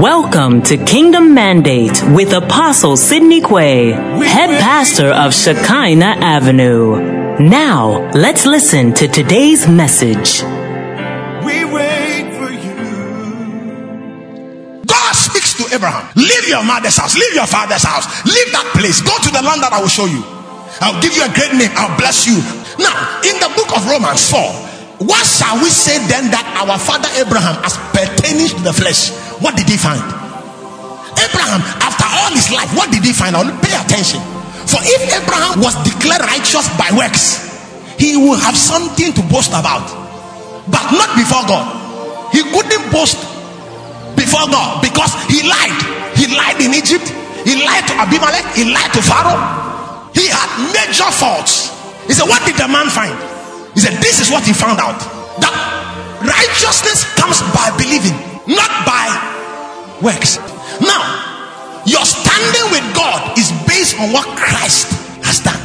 Welcome to Kingdom Mandate with Apostle Sidney Quay, head pastor of Shekinah Avenue. Now, let's listen to today's message. We wait for you. God speaks to Abraham. Leave your mother's house, leave your father's house, leave that place. Go to the land that I will show you. I'll give you a great name, I'll bless you. Now, in the book of Romans 4, what shall we say then that our father Abraham, as pertaining to the flesh, what did he find? Abraham, after all his life, what did he find? Only pay attention. For if Abraham was declared righteous by works, he will have something to boast about, but not before God. He couldn't boast before God because he lied. He lied in Egypt, he lied to Abimelech, he lied to Pharaoh. He had major faults. He said, What did the man find? He said, This is what he found out that righteousness comes by believing, not by works. Now, your standing with God is based on what Christ has done,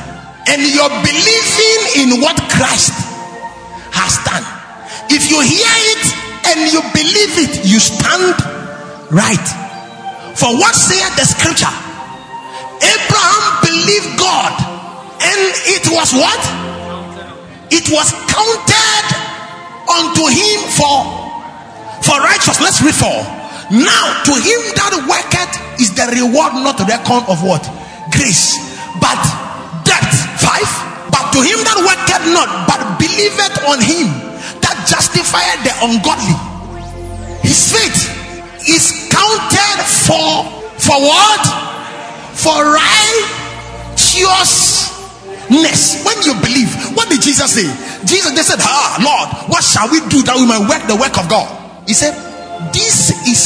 and you're believing in what Christ has done. If you hear it and you believe it, you stand right. For what saith the scripture? Abraham believed God, and it was what? it was counted unto him for for righteousness. Let's read for. Now to him that worketh is the reward not reckon of what? Grace, but debt. Five. But to him that worketh not, but believeth on him that justifieth the ungodly. His faith is counted for for what? For righteous Next, when you believe, what did Jesus say? Jesus, they said, Ah, Lord, what shall we do that we might work the work of God? He said, This is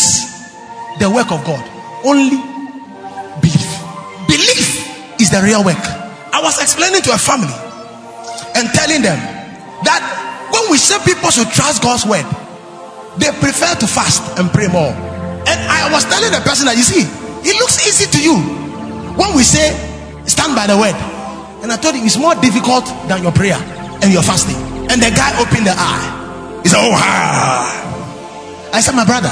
the work of God. Only believe. Belief is the real work. I was explaining to a family and telling them that when we say people should trust God's word, they prefer to fast and pray more. And I was telling the person that you see, it looks easy to you when we say stand by the word and I told him it's more difficult than your prayer and your fasting. And the guy opened the eye. He said, Oh, ha. I said, My brother,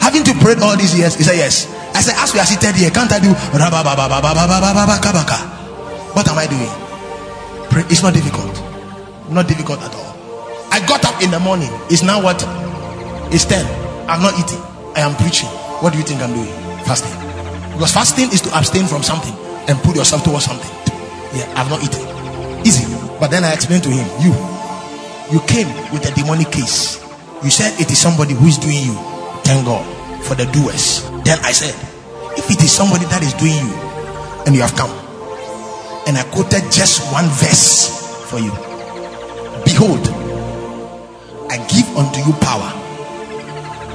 haven't you prayed all these years? He said, Yes. I said, As we are seated here, can't I do what am I doing? Pray. It's not difficult. Not difficult at all. I got up in the morning. It's now what? It's 10. I'm not eating. I am preaching. What do you think I'm doing? Fasting. Because fasting is to abstain from something and put yourself towards something. Yeah, I've not eaten. Easy. But then I explained to him, you, you came with a demonic case. You said it is somebody who is doing you. Thank God for the doers. Then I said, if it is somebody that is doing you, and you have come, and I quoted just one verse for you. Behold, I give unto you power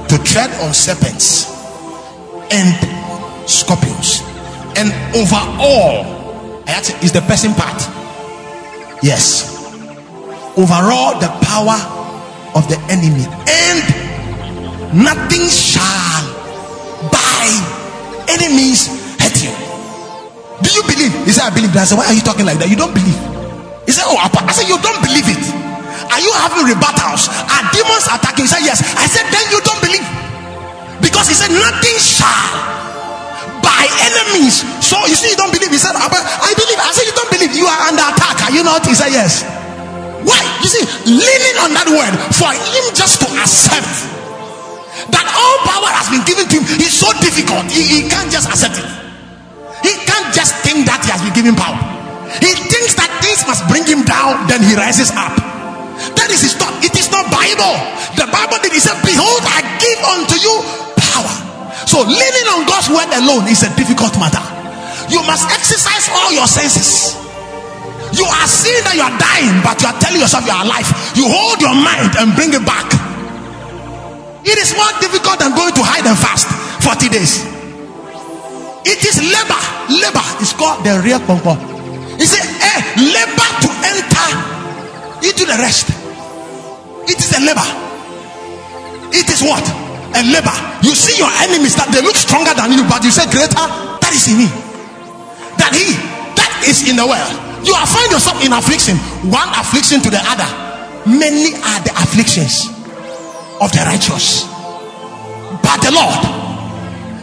to tread on serpents and scorpions, and over all is the person part. Yes. Overall, the power of the enemy, and nothing shall by any means hurt you. Do you believe? He said, I believe that. I said, Why are you talking like that? You don't believe. He said, Oh, I said, You don't believe it. Are you having rebuttals? Are demons attacking? He said, Yes. I said, Then you don't believe. Because he said, Nothing shall by enemies. So you see, you don't believe. He said, I believe. I said, You don't believe. You are under attack. Are you not? He said, Yes. Why? You see, leaning on that word for him just to accept that all power has been given to him is so difficult. He, he can't just accept it. He can't just think that he has been given power. He thinks that things must bring him down, then he rises up. That is his thought. It is not Bible. The Bible did. He said, Behold, I give unto you power so leaning on God's word alone is a difficult matter. You must exercise all your senses. You are seeing that you are dying, but you are telling yourself you are alive. You hold your mind and bring it back. It is more difficult than going to hide and fast 40 days. It is labor. Labor is called the real pongpong. He said, eh, labor to enter into the rest. It is a labor. It is what? A labor. You see your enemies that they look stronger than you, but you say greater that is in me. That he that is in the world. You are find yourself in affliction, one affliction to the other. Many are the afflictions of the righteous, but the Lord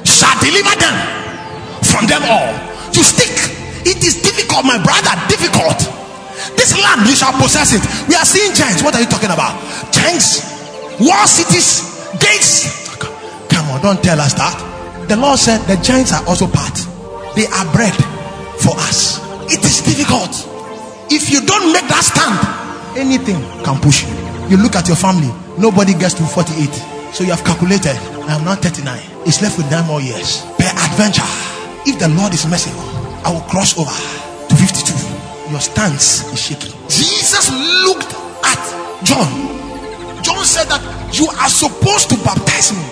shall deliver them from them all. To stick, it is difficult, my brother, difficult. This land you shall possess it. We are seeing giants. What are you talking about? Giants, wall cities, gates. Come on, don't tell us that. The Lord said the giants are also part. They are bread for us. It is difficult. If you don't make that stand, anything can push you. You look at your family, nobody gets to 48. So you have calculated, I am now 39. It's left with nine more years. Per adventure, if the Lord is merciful, I will cross over to 52. Your stance is shaking. Jesus looked at John. John said that you are supposed to baptize me.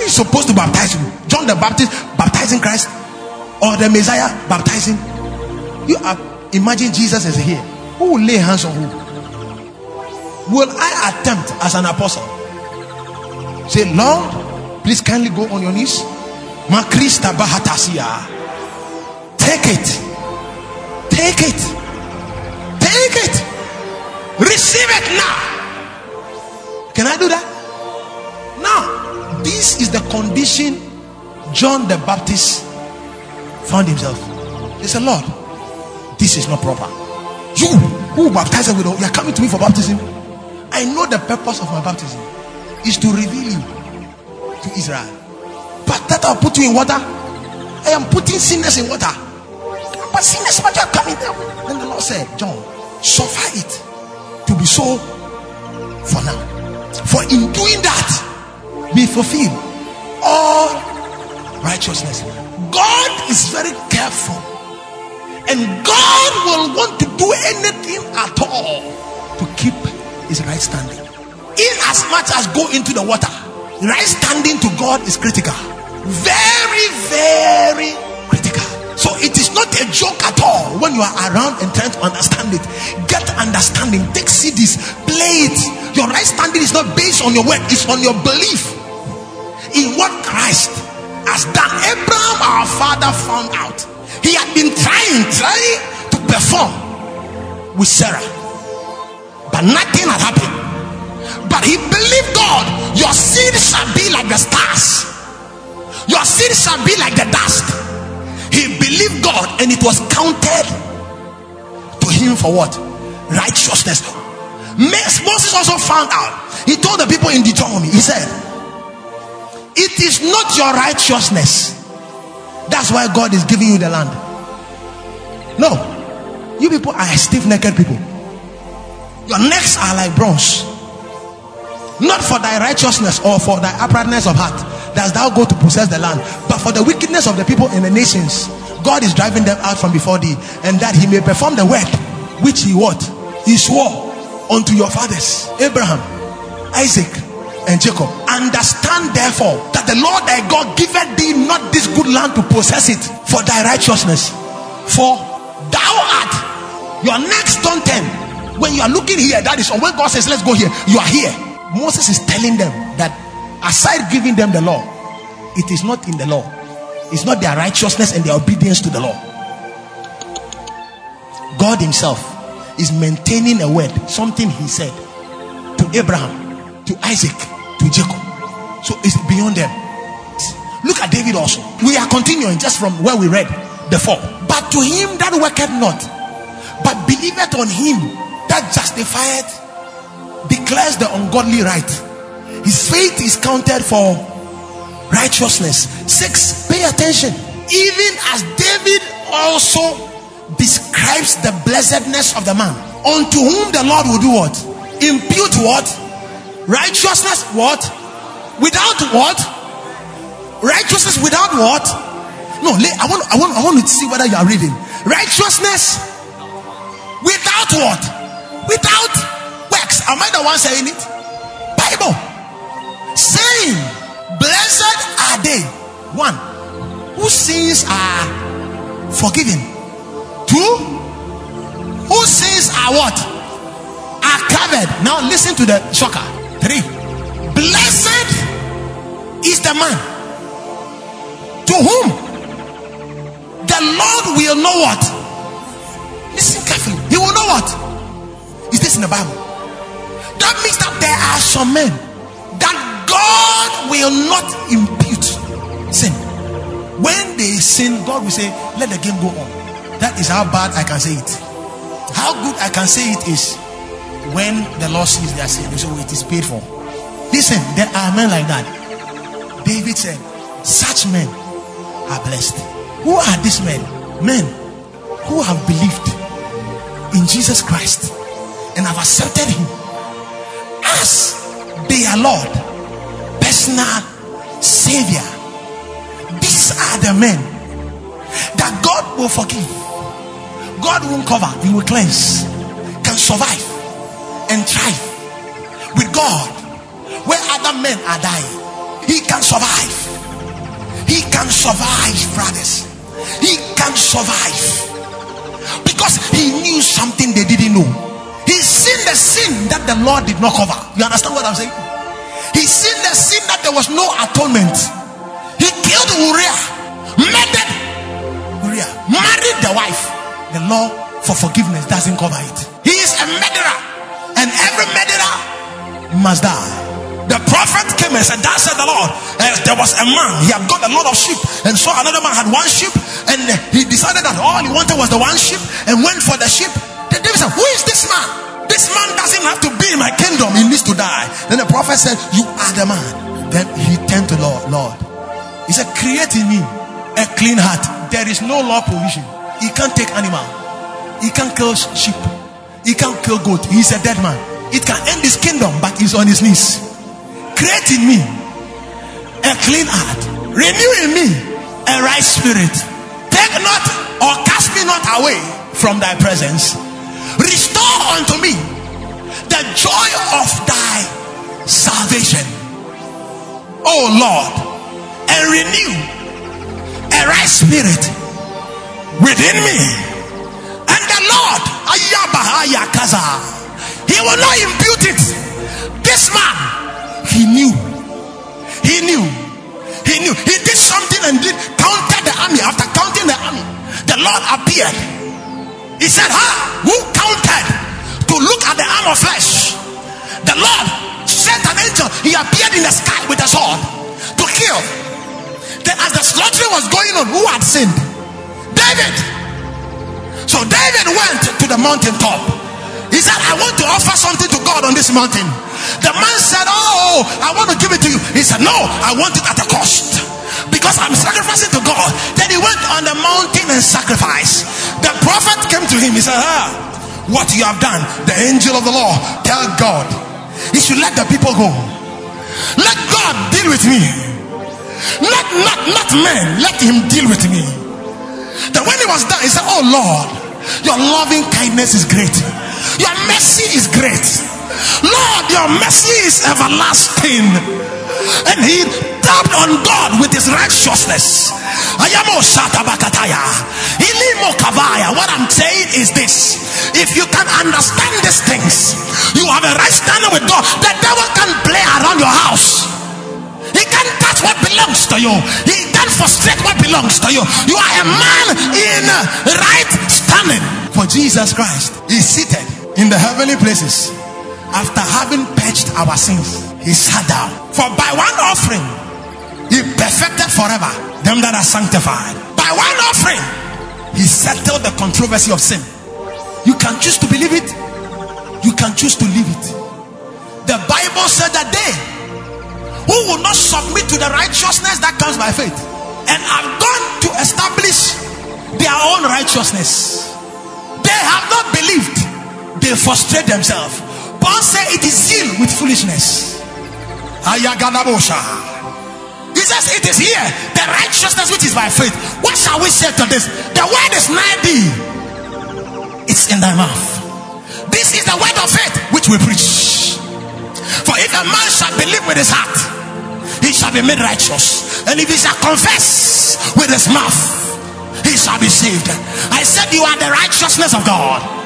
Who is supposed to baptize you? John the Baptist baptizing Christ or the Messiah baptizing? You are imagine Jesus is here. Who will lay hands on who? Will I attempt as an apostle? Say, Lord, please kindly go on your knees. Take it. Take it. Take it. Receive it now. Can I do that? Now, this is the condition John the Baptist found himself. He said, Lord, this is not proper. You who baptize with you are coming to me for baptism. I know the purpose of my baptism is to reveal you to Israel. But that I'll put you in water. I am putting sinners in water. But sinners are coming there. Then the Lord said, John, suffer it to be so for now. For in doing that, we fulfill all righteousness. God is very careful. And God will want to do anything at all to keep his right standing. In as much as go into the water, right standing to God is critical. Very, very critical. So it is not a joke at all when you are around and trying to understand it. Get understanding. Take CDs, play it. Your right standing is not based on your word, it's on your belief in what Christ has done. Abraham, our father, found out. He had been trying, trying to perform with Sarah, but nothing had happened. But he believed God, your seed shall be like the stars, your seed shall be like the dust. He believed God, and it was counted to him for what? Righteousness. Moses also found out. He told the people in Deuteronomy, he said, It is not your righteousness. That's why God is giving you the land. No, you people are stiff necked people. Your necks are like bronze. Not for thy righteousness or for thy uprightness of heart does thou go to possess the land, but for the wickedness of the people in the nations. God is driving them out from before thee, and that he may perform the work which he what? He swore unto your fathers, Abraham, Isaac, and Jacob. Understand therefore that the Lord thy God giveth thee not this good land to possess it for thy righteousness. For thou art your next don't turn. When you are looking here, that is or when God says, Let's go here, you are here. Moses is telling them that aside giving them the law, it is not in the law, it's not their righteousness and their obedience to the law. God Himself is maintaining a word, something He said to Abraham, to Isaac, to Jacob. So it's beyond them. Look at David also. We are continuing just from where we read before. But to him that worketh not, but believeth on him that justifieth, declares the ungodly right. His faith is counted for righteousness. Six, pay attention. Even as David also describes the blessedness of the man, unto whom the Lord will do what? Impute what? Righteousness, what? Without what? Righteousness without what? No, I want, I want, I want to see whether you are reading. Righteousness without what? Without works. Am I the one saying it? Bible saying, Blessed are they, one, whose sins are forgiven. Two, whose sins are what? Are covered. Now listen to the shocker. Three, blessed is the man to whom the Lord will know what. Listen carefully. He will know what. Is this in the Bible? That means that there are some men that God will not impute sin. When they sin, God will say, Let the game go on. That is how bad I can say it. How good I can say it is when the Lord sees their sin, so it is paid for. Listen, there are men like that. David said, Such men are blessed. Who are these men? Men who have believed in Jesus Christ and have accepted Him as their Lord, personal Savior. These are the men that God will forgive, God won't cover, He will cleanse, can survive and thrive with God where other men are dying. He can survive. He can survive, brothers. He can survive because he knew something they didn't know. He seen the sin that the Lord did not cover. You understand what I'm saying? He seen the sin that there was no atonement. He killed Uriah, murdered Uriah, married the wife. The law for forgiveness doesn't cover it. He is a murderer, and every murderer must die. The prophet came and said, That said the Lord. And there was a man, he had got a lot of sheep, and saw another man had one sheep, and eh, he decided that all he wanted was the one sheep and went for the sheep. The David said, Who is this man? This man doesn't have to be in my kingdom, he needs to die. Then the prophet said, You are the man. Then he turned to Lord, Lord. He said, Create in me a clean heart. There is no law provision. He can't take animal, he can't kill sheep, he can't kill goat. He's a dead man. It can end his kingdom, but he's on his knees create in me a clean heart, renew in me a right spirit. Take not or cast me not away from thy presence. Restore unto me the joy of thy salvation, O Lord, and renew a right spirit within me. The Lord, He will not impute it. This man he knew. He knew. He knew. He did something and did counted the army. After counting the army, the Lord appeared. He said, "Ha! Who counted to look at the arm of flesh? The Lord sent an angel. He appeared in the sky with a sword to kill. Then, as the slaughtering was going on, who had sinned? David. So David went to the mountain top. He said, I want to offer something to God on this mountain. The man said, Oh, I want to give it to you. He said, No, I want it at a cost because I'm sacrificing to God. Then he went on the mountain and sacrificed. The prophet came to him. He said, Ah, what you have done, the angel of the law, tell God he should let the people go. Let God deal with me. Not, not, not men. Let him deal with me. Then when he was done, he said, Oh Lord, your loving kindness is great. Your mercy is great. Lord, your mercy is everlasting. And he tapped on God with his righteousness. What I'm saying is this if you can understand these things, you have a right standing with God. The devil can play around your house. Touch what belongs to you. He can frustrate what belongs to you. You are a man in right standing. For Jesus Christ is seated in the heavenly places after having purged our sins, he sat down. For by one offering, he perfected forever them that are sanctified. By one offering, he settled the controversy of sin. You can choose to believe it, you can choose to leave it. The Bible said that they who will not submit to the righteousness that comes by faith and have gone to establish their own righteousness, they have not believed, they frustrate themselves Paul said it is zeal with foolishness. He says it is here, the righteousness which is by faith. What shall we say to this? The word is nigh thee. It's in thy mouth. This is the word of faith which we preach. For if a man shall believe with his heart, he shall be made righteous. And if he shall confess with his mouth, he shall be saved. I said, You are the righteousness of God.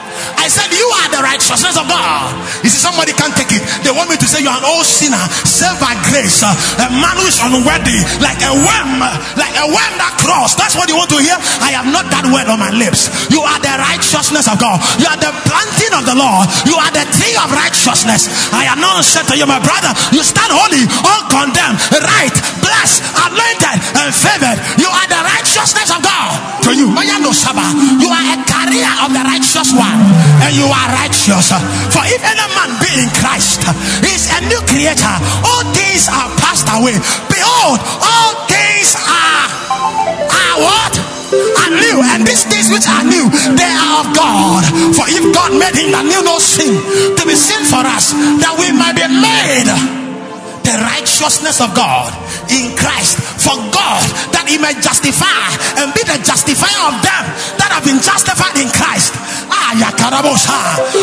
I said, You are the righteousness of oh, God. He says, somebody can't take it. They want me to say you're an old sinner, saved by grace, a man who is unworthy, like a worm, like a worm that crossed. That's what you want to hear. I have not that word on my lips. You are the righteousness of God. You are the planting of the Lord. You are the tree of righteousness. I am not announce to you, my brother, you stand holy, uncondemned, right, blessed, anointed, and favored. You are the righteousness of God. To you, you are a carrier of the righteous one, and you are righteous. For if any man be in Christ, he is a new creator. All things are passed away. Behold, all things are are what? Are new, and these things which are new, they are of God. For if God made him that knew no sin to be sin for us, that we might be made the righteousness of God in Christ for God that he may justify and be the justifier of them that have been justified in Christ.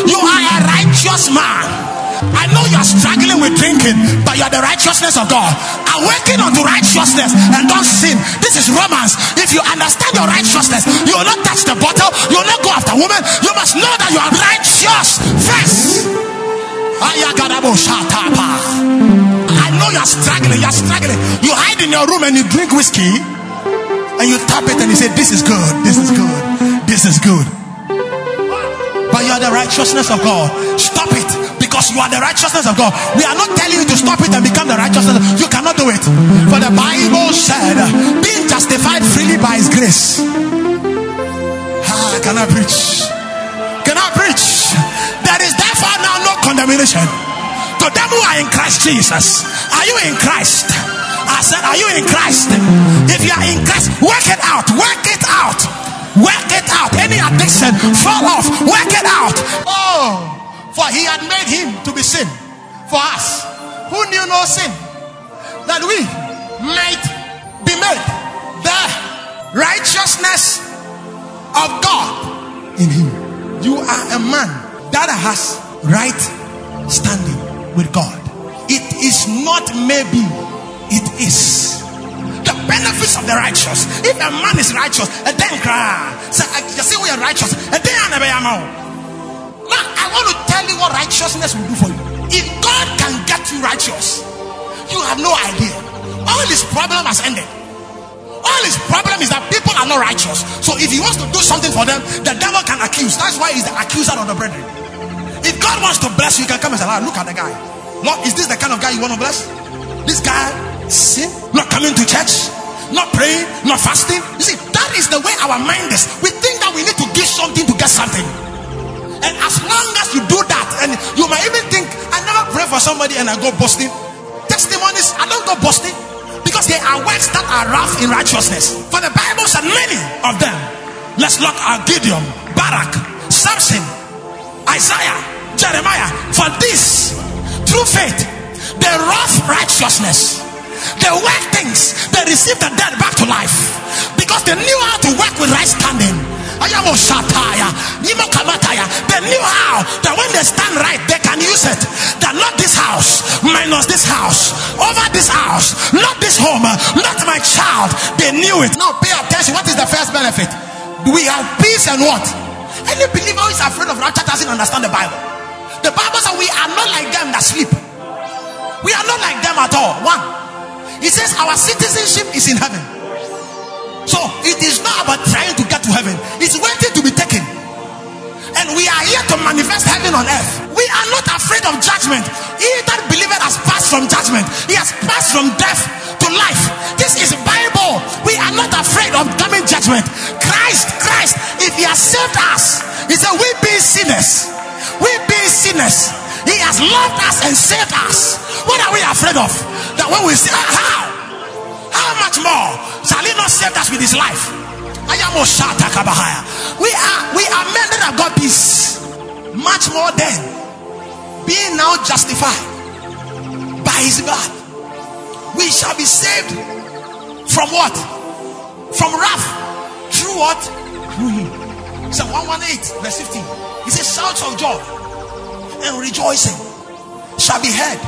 You are a righteous man. I know you are struggling with drinking, but you are the righteousness of God. Awaken unto righteousness and don't sin. This is Romans. If you understand your righteousness, you will not touch the bottle, you will not go after women. You must know that you are righteous first. I know you are struggling, you are struggling. You hide in your room and you drink whiskey and you tap it and you say, This is good, this is good, this is good. But you are the righteousness of God. Stop it because you are the righteousness of God. We are not telling you to stop it and become the righteousness. You cannot do it. For the Bible said, being justified freely by His grace. Ah, can I preach? Can I preach? There is therefore now no condemnation to them who are in Christ Jesus. Are you in Christ? I said, Are you in Christ? If you are in Christ, work it out. Work it out. Work it out. Any addiction, fall off. Work it out. Oh. For he had made him to be sin for us who knew no sin, that we might be made the righteousness of God in him. You are a man that has right standing with God. It is not maybe, it is benefits of the righteous. If a man is righteous, and then cry, say, you see, we are righteous, and then I now, I want to tell you what righteousness will do for you. If God can get you righteous, you have no idea. All his problem has ended. All his problem is that people are not righteous. So if he wants to do something for them, the devil can accuse. That's why he's the accuser of the brethren. If God wants to bless you, he can come and say, ah, look at the guy. Lord, is this the kind of guy you want to bless? This guy sin, not coming to church, not praying, not fasting. You see, that is the way our mind is. We think that we need to give something to get something. And as long as you do that, and you might even think, I never pray for somebody and I go boasting. Testimonies, I don't go boasting because they are works that are rough in righteousness. For the Bible said many of them. Let's look at Gideon, Barak, Samson, Isaiah, Jeremiah. For this, through faith, the rough righteousness, they work things, they receive the dead back to life because they knew how to work with right standing. They knew how that when they stand right, they can use it. That not this house minus this house, over this house, not this home, not my child. They knew it. Now pay attention. What is the first benefit? We have peace and what? Any believer who is afraid of rapture doesn't understand the Bible. The Bible says we are not like them that sleep. We are not like them at all. One, it says our citizenship is in heaven. So it is not about trying to get to heaven, it's waiting to be taken. And we are here to manifest heaven on earth. We are not afraid of judgment. He that believer has passed from judgment, he has passed from death to life. This is Bible. We are not afraid of coming judgment. Christ, Christ, if he has saved us, he said, We be sinners. We be sinners. He has loved us and saved us. What are we afraid of? That when we say, ah, How? How much more shall he not save us with his life? I am We are we are men that have got peace. Much more than being now justified by his blood. We shall be saved from what? From wrath. Through what? Through him. Psalm 118, verse 15. He says, Shouts of joy and rejoicing shall be heard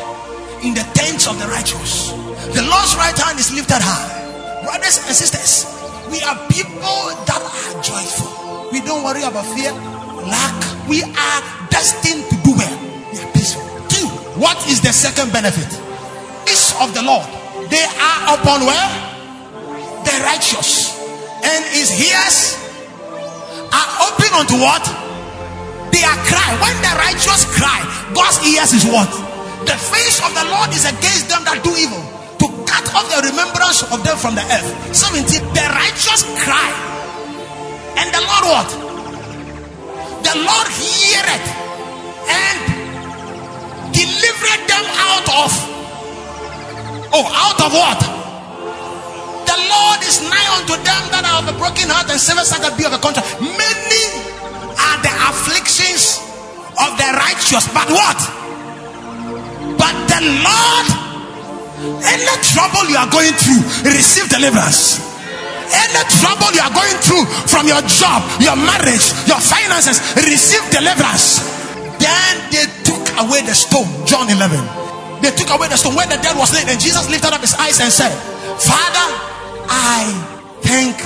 in the tents of the righteous. The Lord's right hand is lifted high. Brothers and sisters, we are people that are joyful. We don't worry about fear, lack. We are destined to do well. We are peaceful. Two, What is the second benefit? Is of the Lord. They are upon where? The righteous. And his ears are open unto what? They are cry. When the righteous cry, God's ears is what? The face of the Lord is against them that do evil. To cut off the remembrance of them from the earth. 17. The righteous cry. And the Lord what? The Lord heareth and delivered them out of. Oh, out of what? The Lord is nigh unto them that are of a broken heart and seven that be of a contract. Many are the afflictions of the righteous, but what? But the Lord, any trouble you are going through, receive deliverance. Any trouble you are going through from your job, your marriage, your finances, receive deliverance. Then they took away the stone. John 11. They took away the stone where the dead was laid, and Jesus lifted up his eyes and said, Father, I thank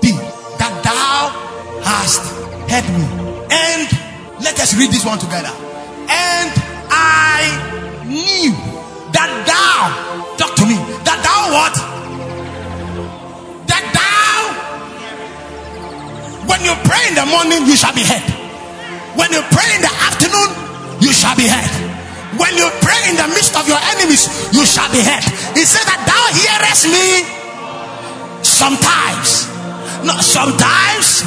thee that thou hast heard me. And let us read this one together. And I knew that thou, talk to me, that thou what? That thou, when you pray in the morning, you shall be heard. When you pray in the afternoon, you shall be heard. When you pray in the midst of your enemies, you shall be heard. He said that thou hearest me sometimes. Not sometimes.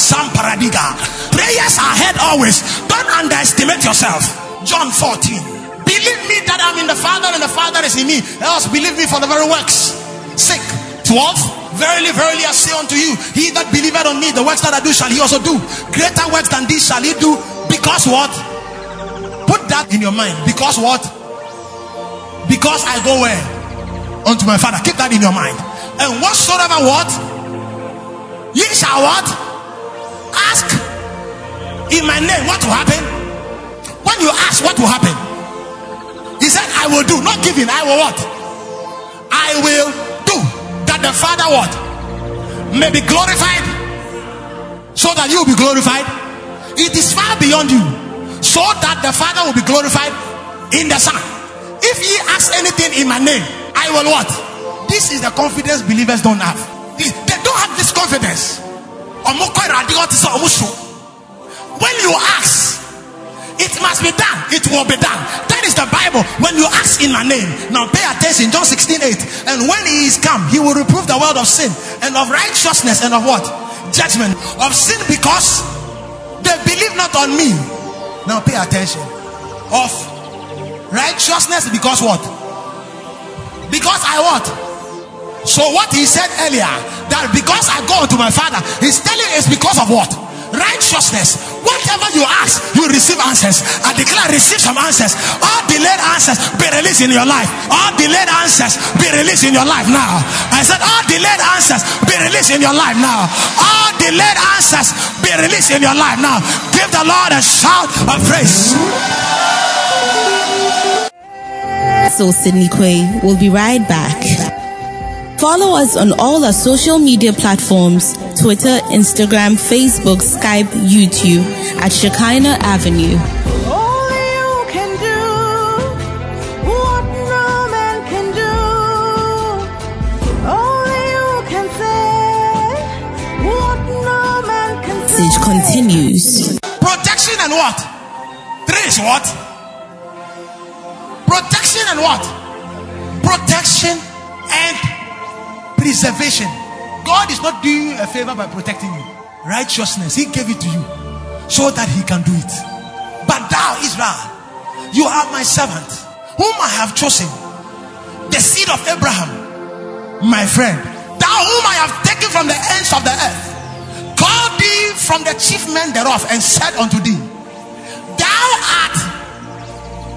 Some paradiga. Prayers are heard always. Don't underestimate yourself. John 14. Believe me that I'm in the Father and the Father is in me. Else believe me for the very works. Sick. 12. Verily, verily, I say unto you, he that believeth on me, the works that I do shall he also do. Greater works than these shall he do because what? Put that in your mind. Because what? Because I go where? Unto my father. Keep that in your mind. And whatsoever what? Ye shall what? Ask in my name. What will happen? When you ask, what will happen? He said, I will do. Not giving. I will what? I will do. That the Father what? May be glorified. So that you will be glorified it is far beyond you, so that the Father will be glorified in the Son. If ye ask anything in my name, I will what? This is the confidence believers don't have. Confidence. When you ask, it must be done. It will be done. That is the Bible. When you ask in my name, now pay attention. John 16 8. And when he is come, he will reprove the world of sin and of righteousness and of what? Judgment. Of sin because they believe not on me. Now pay attention. Of righteousness because what? Because I what? So what he said earlier that because I go to my father, he's telling it's because of what? righteousness. Whatever you ask, you receive answers. I declare, receive some answers. All delayed answers be released in your life. All delayed answers be released in your life now. I said, all delayed answers be released in your life now. All delayed answers be released in your life now. Give the Lord a shout of praise. So Sydney Quay will be right back. Follow us on all our social media platforms Twitter, Instagram, Facebook, Skype, YouTube at Shekinah Avenue. Message continues. Protection and what? Three is what? No man can say continues. Protection and what? Protection and preservation. God is not doing you a favor by protecting you. Righteousness, He gave it to you so that He can do it. But thou, Israel, you are my servant, whom I have chosen, the seed of Abraham, my friend. Thou, whom I have taken from the ends of the earth, called thee from the chief men thereof, and said unto thee, Thou art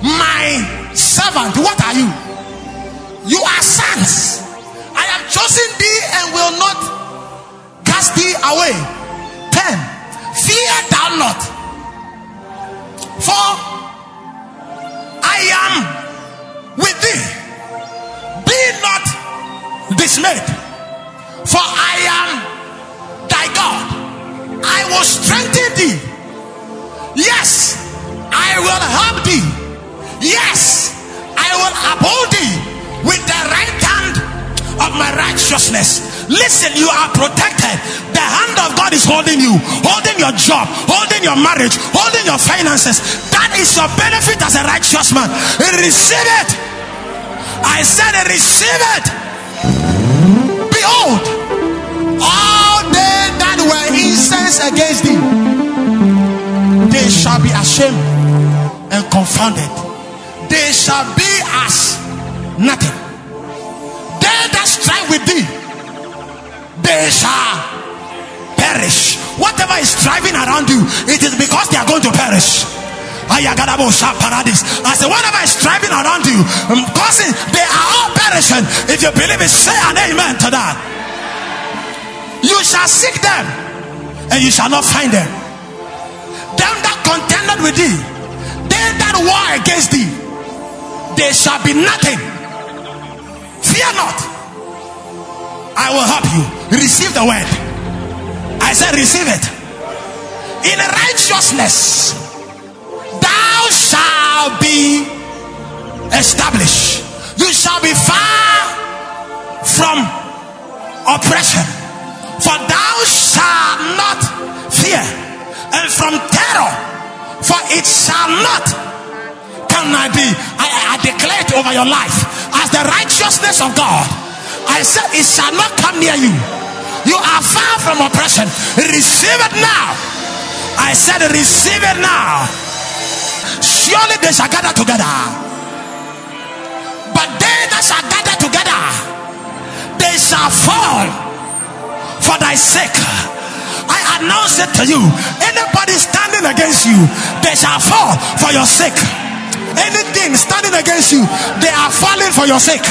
my servant. What are you? You are sons chosen thee and will not cast thee away. 10. Fear thou not, for I am with thee. Be not dismayed, for I am thy God. I will strengthen thee. Yes, I will help thee Yes, I will uphold thee with the right my righteousness. Listen, you are protected. The hand of God is holding you, holding your job, holding your marriage, holding your finances. That is your benefit as a righteous man. Receive it. I said, receive it. Behold, all they that were incensed against thee, they shall be ashamed and confounded. They shall be as nothing. With thee, they shall perish. Whatever is striving around you, it is because they are going to perish. I say, whatever is striving around you, um, causing, they are all perishing. If you believe it, say an amen to that. You shall seek them, and you shall not find them. Them that contended with thee, they that war against thee, they shall be nothing. Fear not. I will help you. Receive the word. I said, receive it. In righteousness, thou shalt be established. You shall be far from oppression. For thou shalt not fear, and from terror, for it shall not can I be. I, I declare it over your life as the righteousness of God. I said, It shall not come near you. You are far from oppression. Receive it now. I said, Receive it now. Surely they shall gather together. But they that shall gather together, they shall fall for thy sake. I announce it to you. Anybody standing against you, they shall fall for your sake. Anything standing against you, they are falling for your sake.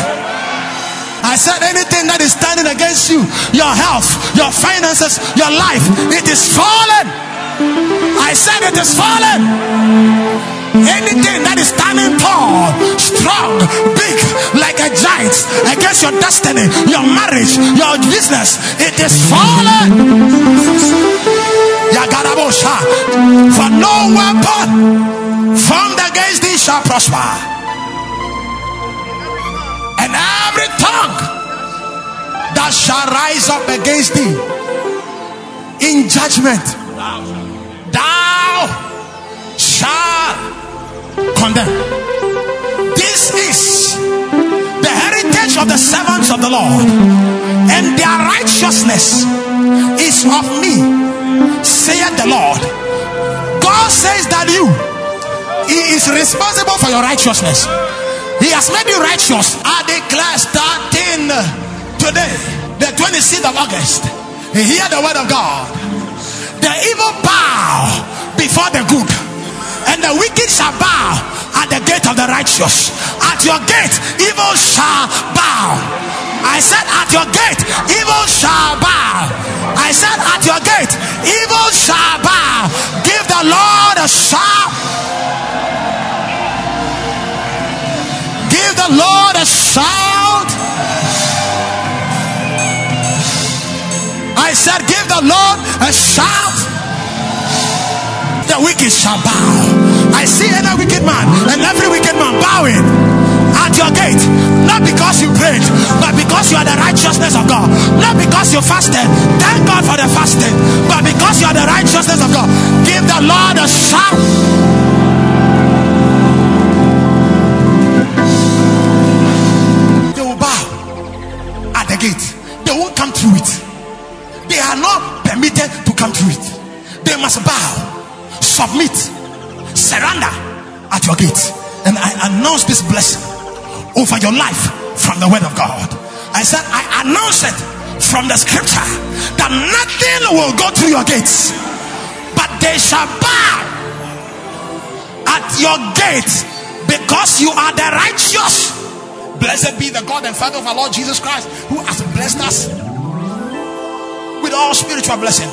I said anything that is standing against you, your health, your finances, your life, it is fallen. I said it is fallen. Anything that is standing tall, strong, big, like a giant against your destiny, your marriage, your business, it is fallen. For no weapon formed against thee shall prosper. That shall rise up against thee in judgment, thou shalt condemn. This is the heritage of the servants of the Lord, and their righteousness is of me, saith the Lord. God says that you, He is responsible for your righteousness. He has made you righteous. I declare starting today, the 26th of August. Hear the word of God. The evil bow before the good and the wicked shall bow at the gate of the righteous. At your gate, evil shall bow. I said, At your gate, evil shall bow. I said, At your gate, evil shall bow. Give the Lord a shout. Give the Lord a shout. I said, Give the Lord a shout the wicked shall bow. I see any wicked man and every wicked man bowing at your gate, not because you prayed, but because you are the righteousness of God, not because you fasted. Thank God for the fasting, but because you are the righteousness of God. Give the Lord a shout. Submit, surrender at your gate. And I announce this blessing over your life from the word of God. I said, I announce it from the scripture that nothing will go through your gates, but they shall bow at your gate because you are the righteous. Blessed be the God and Father of our Lord Jesus Christ, who has blessed us with all spiritual blessing.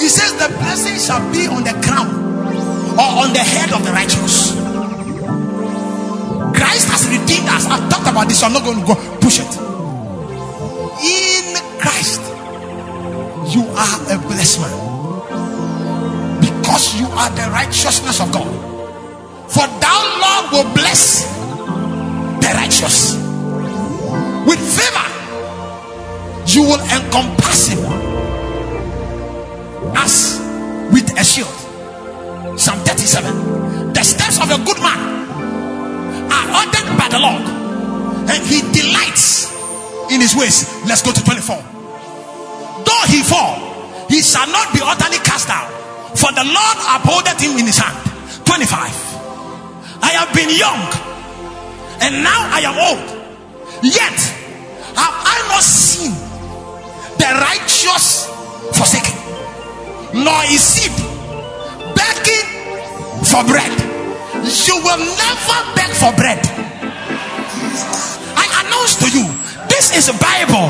He says the blessing shall be on the crown or on the head of the righteous. Christ has redeemed us. I've talked about this, so I'm not going to go push it. In Christ, you are a blessed man because you are the righteousness of God. For thou, Lord, will bless the righteous. With favor, you will encompass him as with a shield. Psalm 37. The steps of a good man are ordered by the Lord, and he delights in his ways. Let's go to 24. Though he fall, he shall not be utterly cast down, for the Lord upholdeth him in his hand. 25. I have been young, and now I am old, yet have I not seen the righteous forsaken, nor is seed begging for bread. You will never beg for bread. I announce to you, this is a Bible.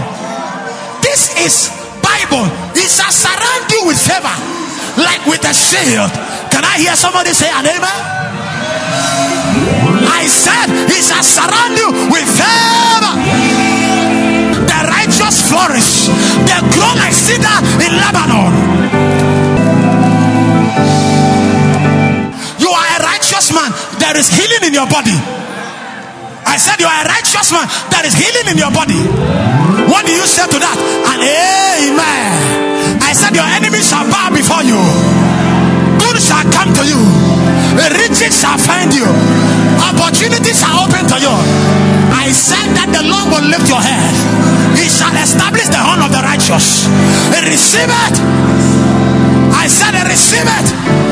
This is Bible. It shall surround you with favor, like with a shield. Can I hear somebody say an amen? I said, He shall surround you with favor. The righteous flourish, they grow like cedar in Lebanon. Man, there is healing in your body. I said, You are a righteous man, there is healing in your body. What do you say to that? An amen. I said, Your enemies shall bow before you, good shall come to you, riches shall find you, opportunities are open to you. I said that the Lord will lift your head, He shall establish the horn of the righteous. Receive it. I said, Receive it.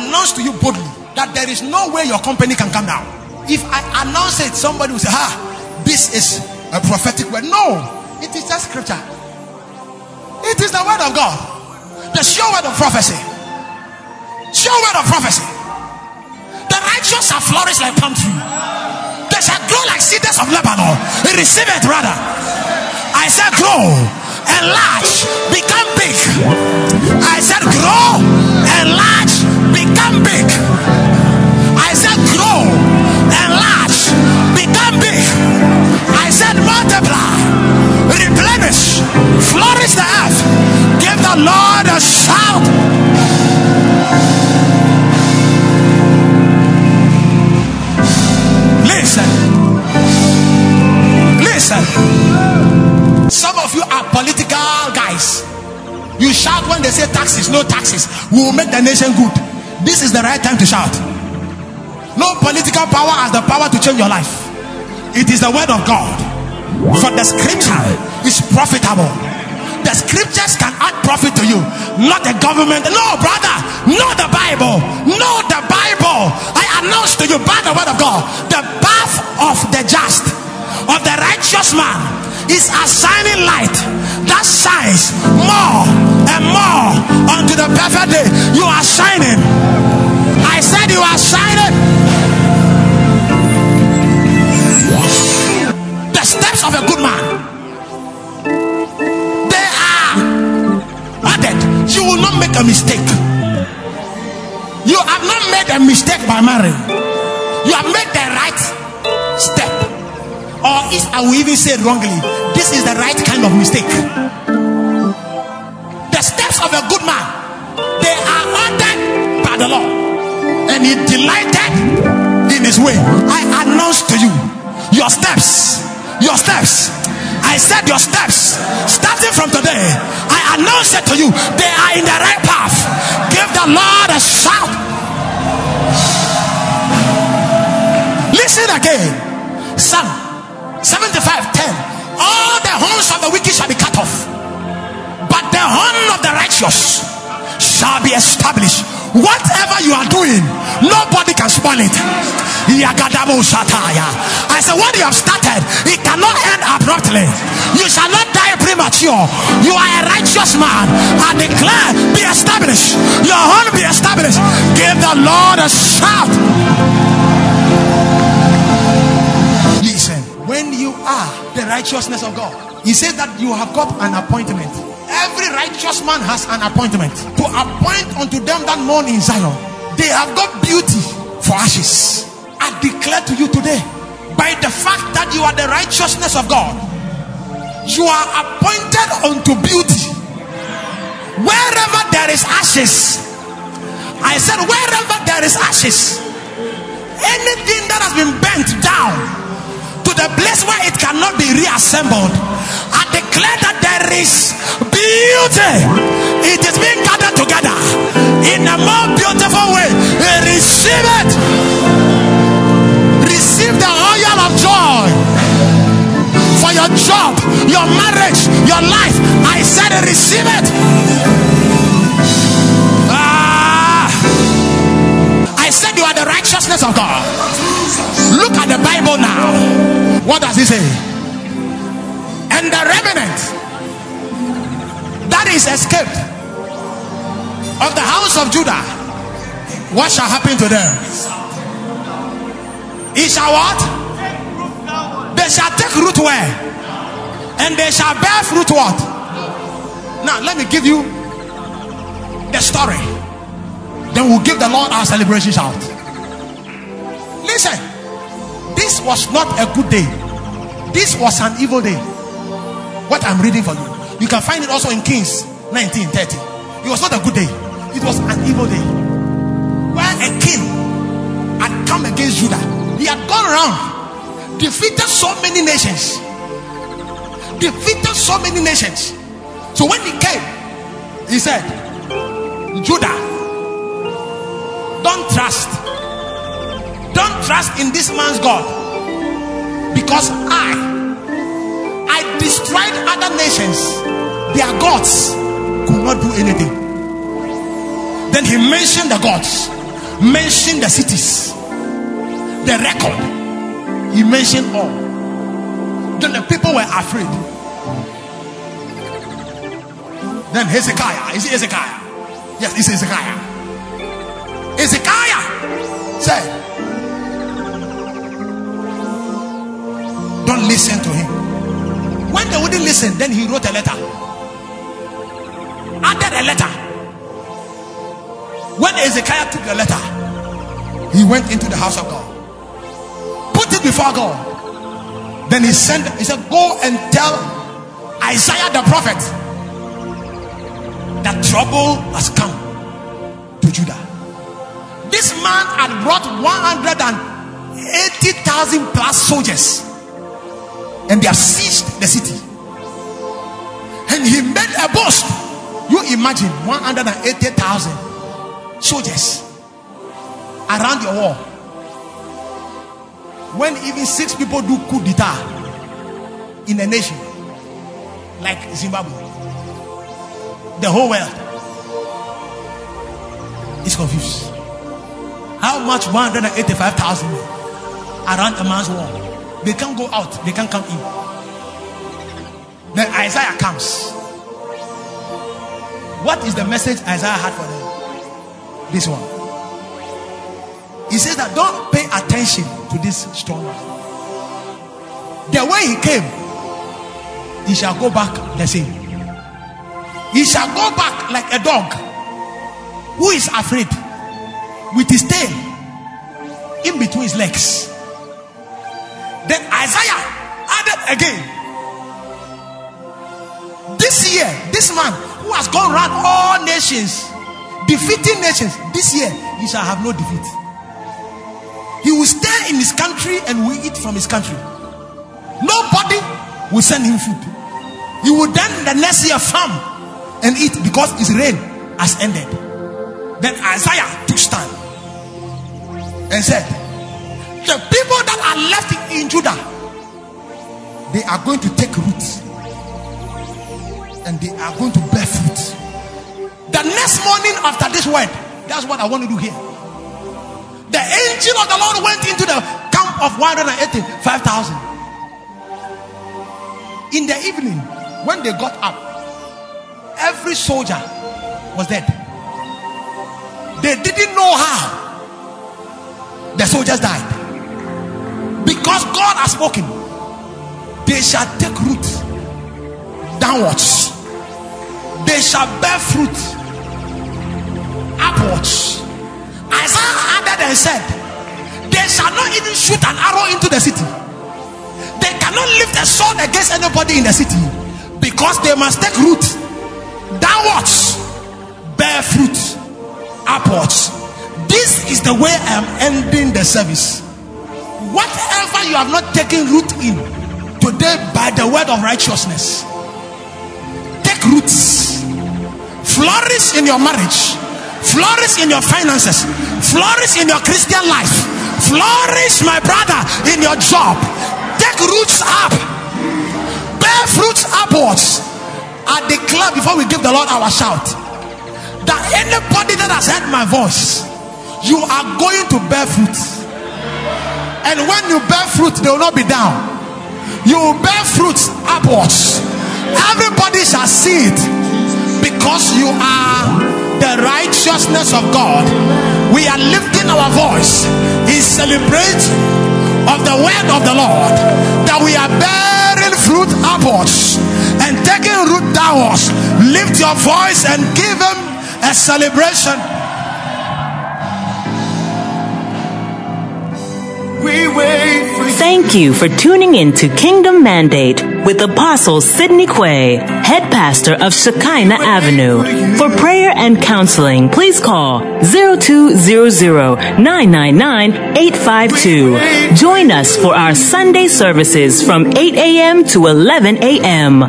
Announce to you boldly that there is no way your company can come down, if I announce it, somebody will say, Ah, this is a prophetic word. No, it is just scripture, it is the word of God, the sure word of prophecy. Sure word of prophecy. The righteous shall flourish like palm tree. They shall grow like cedars of Lebanon. Receive it, brother. I said, grow, enlarge, become big. I said, grow, multiply, replenish, flourish the earth. Give the Lord a shout. Listen. Listen. Some of you are political guys. You shout when they say taxes, no taxes. We will make the nation good. This is the right time to shout. No political power has the power to change your life. It is the word of God. For the scripture is profitable. The scriptures can add profit to you, not the government. No, brother, know the Bible. Know the Bible. I announce to you by the word of God the path of the just, of the righteous man, is a shining light that shines more and more unto the perfect day. You are shining. I said, You are shining. Of a good man they are added. You will not make a mistake. You have not made a mistake by marrying. You have made the right step. Or if I will even say wrongly, this is the right kind of mistake. The steps of a good man, they are ordered by the Lord. And he delighted in his way. I announce to you your steps. Said your steps. Starting from today, I announce it to you. They are in the right path. Give the Lord a shout. Listen again. Psalm 75 10. All the horns of the wicked shall be cut off, but the horn of the righteous shall be established. Whatever you are doing, nobody can spoil it. I said, What you have started, it cannot end abruptly. You shall not die premature. You are a righteous man. I declare, be established. Your horn be established. Give the Lord a shout. Listen, when you are the righteousness of God, He says that you have got an appointment. Every righteous man has an appointment to appoint unto them that mourn in Zion. They have got beauty for ashes. I declare to you today, by the fact that you are the righteousness of God, you are appointed unto beauty. Wherever there is ashes, I said, wherever there is ashes, anything that has been bent down to the place where it cannot be reassembled, declare that there is beauty. It is being gathered together in a more beautiful way. Receive it. Receive the oil of joy for your job, your marriage, your life. I said, receive it. Ah. I said, you are the righteousness of God. Look at the Bible now. What does it say? And the remnant that is escaped of the house of Judah, what shall happen to them? It shall what? They shall take root where? And they shall bear fruit what? Now let me give you the story. Then we'll give the Lord our celebration shout. Listen, this was not a good day. This was an evil day. What I'm reading for you. You can find it also in Kings 1930. It was not a good day. It was an evil day. Where a king had come against Judah. He had gone around, defeated so many nations. Defeated so many nations. So when he came, he said, Judah, don't trust. Don't trust in this man's God. Because I, Destroyed other nations. Their gods could not do anything. Then he mentioned the gods, mentioned the cities, the record. He mentioned all. Then the people were afraid. Then Hezekiah, is it Hezekiah? Yes, it's Hezekiah. Hezekiah said, Don't listen to him. When they wouldn't listen, then he wrote a letter. Added a letter. When Hezekiah took the letter, he went into the house of God, put it before God. Then he sent, he said, Go and tell Isaiah the prophet that trouble has come to Judah. This man had brought 180,000 plus soldiers and they have seized the city. And he made a boast. You imagine 180,000 soldiers around your wall. When even six people do coup d'etat in a nation like Zimbabwe, the whole world is confused. How much 185,000 around a man's wall? They can't go out, they can't come in. Then Isaiah comes. What is the message Isaiah had for them? This one. He says that don't pay attention to this strong man. The way he came, he shall go back the same. He shall go back like a dog who is afraid with his tail in between his legs. Then Isaiah added again. This year, this man who has gone around all nations, defeating nations, this year he shall have no defeat. He will stay in his country and will eat from his country. Nobody will send him food. He will then the next year farm and eat because his reign has ended. Then Isaiah took stand and said, left in Judah, they are going to take root and they are going to bear fruit. The next morning after this word, that's what I want to do here. The angel of the Lord went into the camp of 185,000. In the evening, when they got up, every soldier was dead. They didn't know how the soldiers died. Because God has spoken, they shall take root downwards, they shall bear fruit upwards. Isaiah added and said, They shall not even shoot an arrow into the city. They cannot lift a sword against anybody in the city because they must take root downwards, bear fruit upwards. This is the way I am ending the service. Whatever you have not taken root in today by the word of righteousness, take roots, flourish in your marriage, flourish in your finances, flourish in your Christian life, flourish, my brother, in your job. Take roots up, bear fruits upwards. I declare before we give the Lord our shout that anybody that has heard my voice, you are going to bear fruit. And when you bear fruit, they will not be down. You will bear fruits upwards. Everybody shall see it because you are the righteousness of God. We are lifting our voice in celebration of the word of the Lord that we are bearing fruit upwards and taking root downwards. Lift your voice and give him a celebration. Thank you for tuning in to Kingdom Mandate with Apostle Sidney Quay, head pastor of Shekinah Avenue. For prayer and counseling, please call 0200-999-852. Join us for our Sunday services from 8 a.m. to 11 a.m.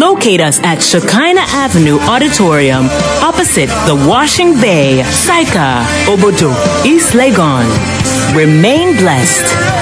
Locate us at Shekinah Avenue Auditorium, opposite the Washing Bay, Saika, Obodo, East Legon. Remain blessed.